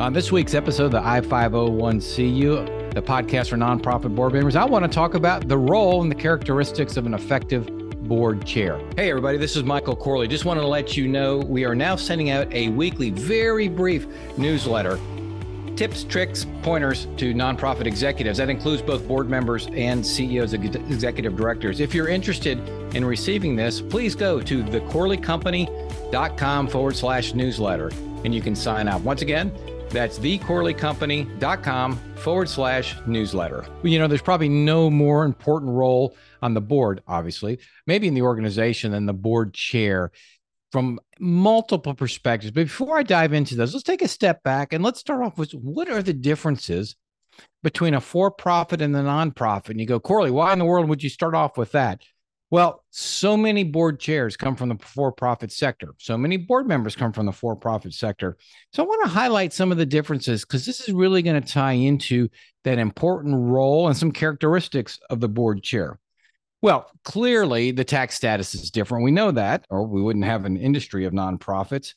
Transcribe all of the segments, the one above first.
On this week's episode of the I501CU, the podcast for nonprofit board members, I want to talk about the role and the characteristics of an effective board chair. Hey, everybody, this is Michael Corley. Just wanted to let you know we are now sending out a weekly, very brief newsletter tips, tricks, pointers to nonprofit executives. That includes both board members and CEOs, executive directors. If you're interested in receiving this, please go to thecorleycompany.com forward slash newsletter and you can sign up. Once again, that's thecorleycompany.com forward slash newsletter. You know, there's probably no more important role on the board, obviously, maybe in the organization than the board chair from multiple perspectives. But before I dive into those, let's take a step back and let's start off with what are the differences between a for profit and the nonprofit? And you go, Corley, why in the world would you start off with that? Well, so many board chairs come from the for profit sector. So many board members come from the for profit sector. So I want to highlight some of the differences because this is really going to tie into that important role and some characteristics of the board chair. Well, clearly the tax status is different. We know that, or we wouldn't have an industry of nonprofits.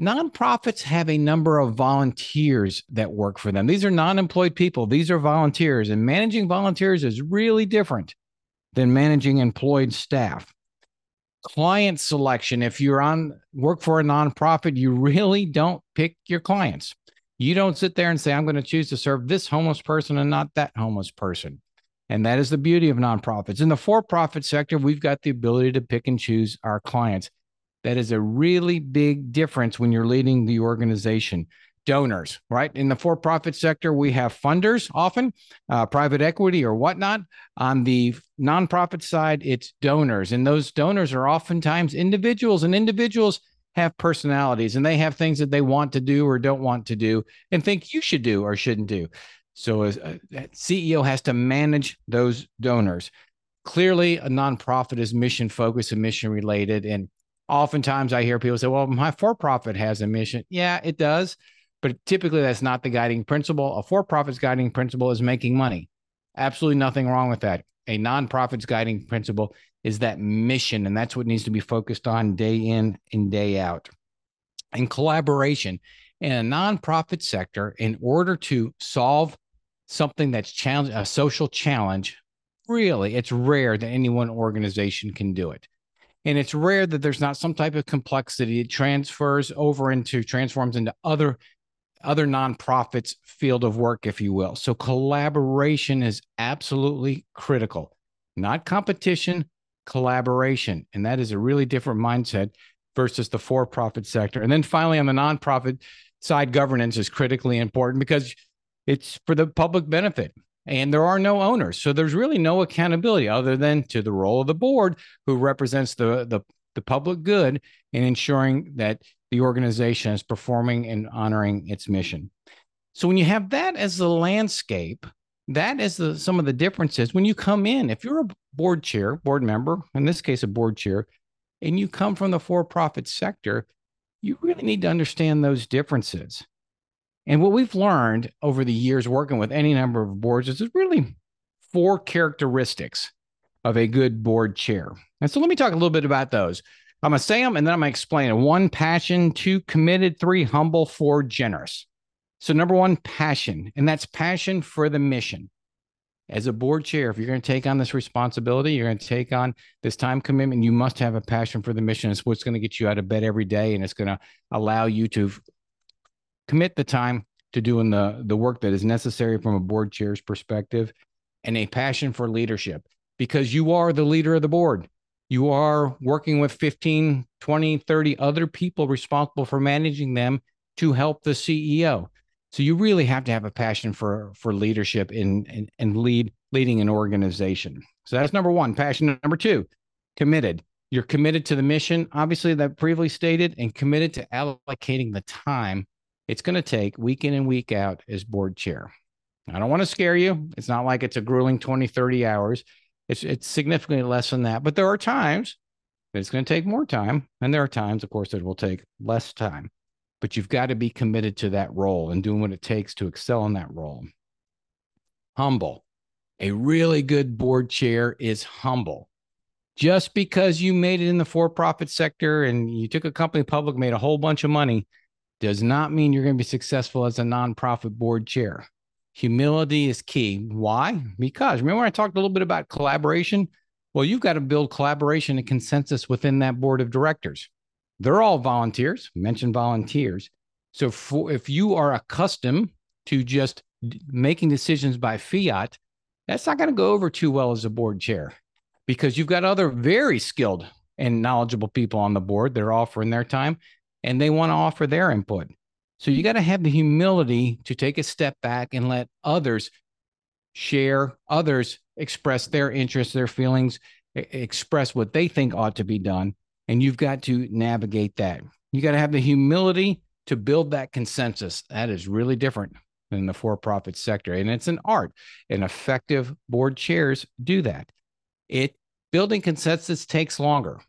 Nonprofits have a number of volunteers that work for them. These are non employed people, these are volunteers, and managing volunteers is really different than managing employed staff. Client selection, if you're on work for a nonprofit, you really don't pick your clients. You don't sit there and say, I'm going to choose to serve this homeless person and not that homeless person. And that is the beauty of nonprofits. In the for profit sector, we've got the ability to pick and choose our clients. That is a really big difference when you're leading the organization donors, right? In the for profit sector, we have funders, often uh, private equity or whatnot. On the nonprofit side, it's donors. And those donors are oftentimes individuals, and individuals have personalities and they have things that they want to do or don't want to do and think you should do or shouldn't do. So, as a CEO has to manage those donors. Clearly, a nonprofit is mission focused and mission related. And oftentimes I hear people say, well, my for profit has a mission. Yeah, it does but typically that's not the guiding principle. A for-profit's guiding principle is making money. Absolutely nothing wrong with that. A nonprofit's guiding principle is that mission, and that's what needs to be focused on day in and day out. And collaboration in a nonprofit sector, in order to solve something that's challenge a social challenge, really, it's rare that any one organization can do it. And it's rare that there's not some type of complexity. It transfers over into, transforms into other other nonprofits field of work, if you will. So collaboration is absolutely critical, not competition, collaboration. And that is a really different mindset versus the for profit sector. And then finally, on the nonprofit side, governance is critically important because it's for the public benefit and there are no owners. So there's really no accountability other than to the role of the board who represents the, the, the public good in ensuring that the organization is performing and honoring its mission. So when you have that as the landscape, that is the some of the differences when you come in. If you're a board chair, board member, in this case a board chair, and you come from the for-profit sector, you really need to understand those differences. And what we've learned over the years working with any number of boards is there's really four characteristics of a good board chair. And so let me talk a little bit about those. I'm to say them and then I'm to explain it. One, passion. Two, committed. Three, humble. Four, generous. So, number one, passion. And that's passion for the mission. As a board chair, if you're going to take on this responsibility, you're going to take on this time commitment, you must have a passion for the mission. It's what's going to get you out of bed every day and it's going to allow you to commit the time to doing the, the work that is necessary from a board chair's perspective and a passion for leadership because you are the leader of the board you are working with 15, 20, 30 other people responsible for managing them to help the CEO. So you really have to have a passion for for leadership in and, and lead leading an organization. So that's number one, passion. Number two, committed. You're committed to the mission, obviously that previously stated, and committed to allocating the time it's going to take week in and week out as board chair. I don't want to scare you. It's not like it's a grueling 20, 30 hours. It's it's significantly less than that. But there are times that it's going to take more time. And there are times, of course, that it will take less time. But you've got to be committed to that role and doing what it takes to excel in that role. Humble. A really good board chair is humble. Just because you made it in the for profit sector and you took a company public, made a whole bunch of money, does not mean you're going to be successful as a nonprofit board chair. Humility is key. Why? Because remember, I talked a little bit about collaboration. Well, you've got to build collaboration and consensus within that board of directors. They're all volunteers, mention volunteers. So for, if you are accustomed to just making decisions by fiat, that's not going to go over too well as a board chair because you've got other very skilled and knowledgeable people on the board. They're offering their time and they want to offer their input. So you got to have the humility to take a step back and let others share, others express their interests, their feelings, express what they think ought to be done. And you've got to navigate that. You got to have the humility to build that consensus. That is really different than the for profit sector. And it's an art, and effective board chairs do that. It building consensus takes longer.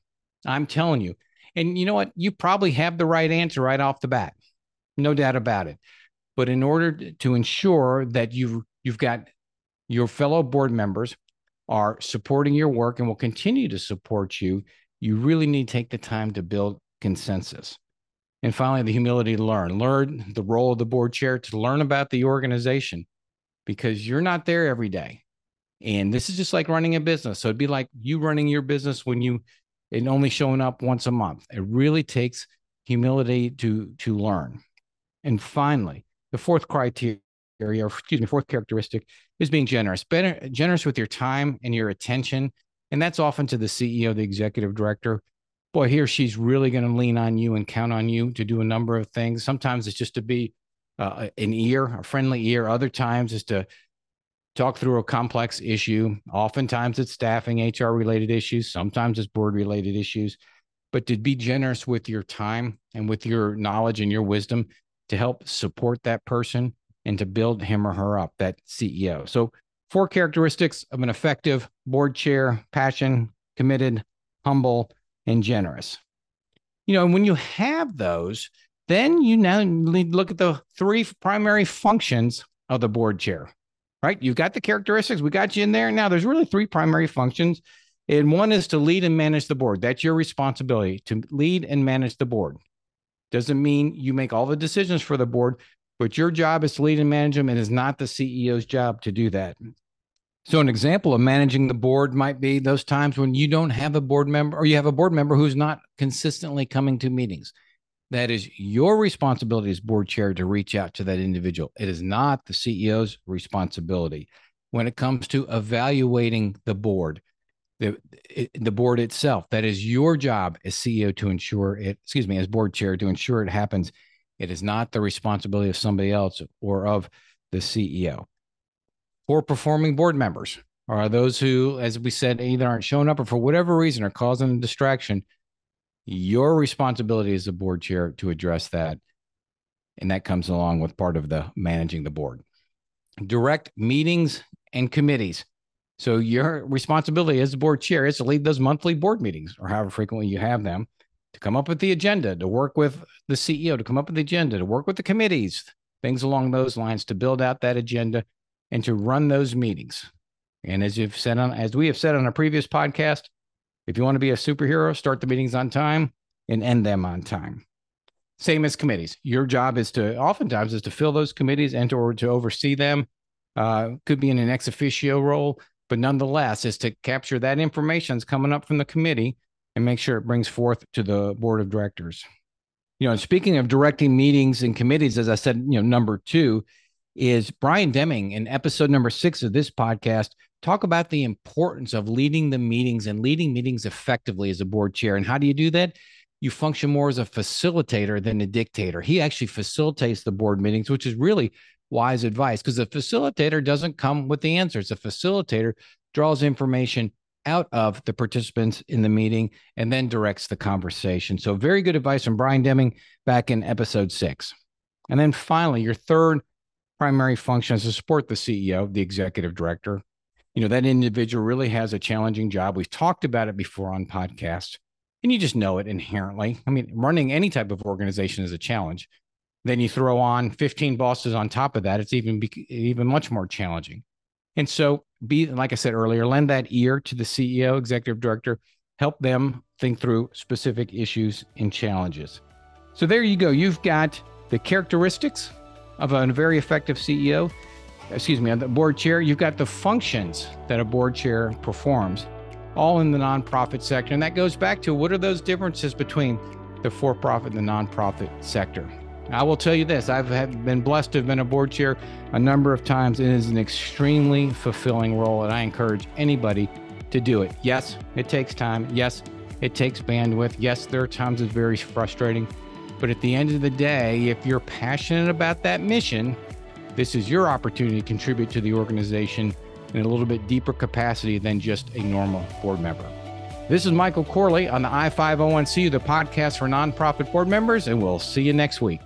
I'm telling you. And you know what? You probably have the right answer right off the bat. No doubt about it. But in order to ensure that you've you've got your fellow board members are supporting your work and will continue to support you, you really need to take the time to build consensus. And finally, the humility to learn. Learn the role of the board chair to learn about the organization because you're not there every day. And this is just like running a business. So it'd be like you running your business when you and only showing up once a month. It really takes humility to to learn. And finally, the fourth criteria, or excuse me, fourth characteristic is being generous. Better, generous with your time and your attention. And that's often to the CEO, the executive director. Boy, he or she's really going to lean on you and count on you to do a number of things. Sometimes it's just to be uh, an ear, a friendly ear. Other times is to talk through a complex issue. Oftentimes it's staffing, HR related issues. Sometimes it's board related issues. But to be generous with your time and with your knowledge and your wisdom to help support that person and to build him or her up, that CEO. So, four characteristics of an effective board chair passion, committed, humble, and generous. You know, when you have those, then you now need to look at the three primary functions of the board chair right? You've got the characteristics. We got you in there. Now, there's really three primary functions. And one is to lead and manage the board. That's your responsibility to lead and manage the board. Doesn't mean you make all the decisions for the board, but your job is to lead and manage them. And it's not the CEO's job to do that. So, an example of managing the board might be those times when you don't have a board member or you have a board member who's not consistently coming to meetings. That is your responsibility as board chair to reach out to that individual. It is not the CEO's responsibility. When it comes to evaluating the board, the the board itself, that is your job as CEO to ensure it, excuse me, as board chair to ensure it happens. It is not the responsibility of somebody else or of the CEO. Poor performing board members are those who, as we said, either aren't showing up or for whatever reason are causing a distraction your responsibility as a board chair to address that. And that comes along with part of the managing the board. Direct meetings and committees. So your responsibility as a board chair is to lead those monthly board meetings or however frequently you have them, to come up with the agenda, to work with the CEO, to come up with the agenda, to work with the committees, things along those lines, to build out that agenda and to run those meetings. And as you've said on, as we have said on a previous podcast, if you want to be a superhero, start the meetings on time and end them on time. Same as committees. Your job is to oftentimes is to fill those committees and to, or to oversee them. Uh, could be in an ex officio role, but nonetheless is to capture that information that's coming up from the committee and make sure it brings forth to the board of directors. You know, speaking of directing meetings and committees, as I said, you know, number two is Brian Deming in episode number six of this podcast talk about the importance of leading the meetings and leading meetings effectively as a board chair. And how do you do that? You function more as a facilitator than a dictator. He actually facilitates the board meetings, which is really wise advice because the facilitator doesn't come with the answers. The facilitator draws information out of the participants in the meeting and then directs the conversation. So, very good advice from Brian Deming back in episode six. And then finally, your third primary function is to support the CEO, the executive director, you know that individual really has a challenging job we've talked about it before on podcasts and you just know it inherently i mean running any type of organization is a challenge then you throw on 15 bosses on top of that it's even even much more challenging and so be like i said earlier lend that ear to the ceo executive director help them think through specific issues and challenges so there you go you've got the characteristics of a very effective CEO, excuse me, on the board chair, you've got the functions that a board chair performs, all in the nonprofit sector. And that goes back to what are those differences between the for profit and the nonprofit sector? I will tell you this I've been blessed to have been a board chair a number of times. It is an extremely fulfilling role, and I encourage anybody to do it. Yes, it takes time. Yes, it takes bandwidth. Yes, there are times it's very frustrating. But at the end of the day, if you're passionate about that mission, this is your opportunity to contribute to the organization in a little bit deeper capacity than just a normal board member. This is Michael Corley on the I501C, the podcast for nonprofit board members, and we'll see you next week.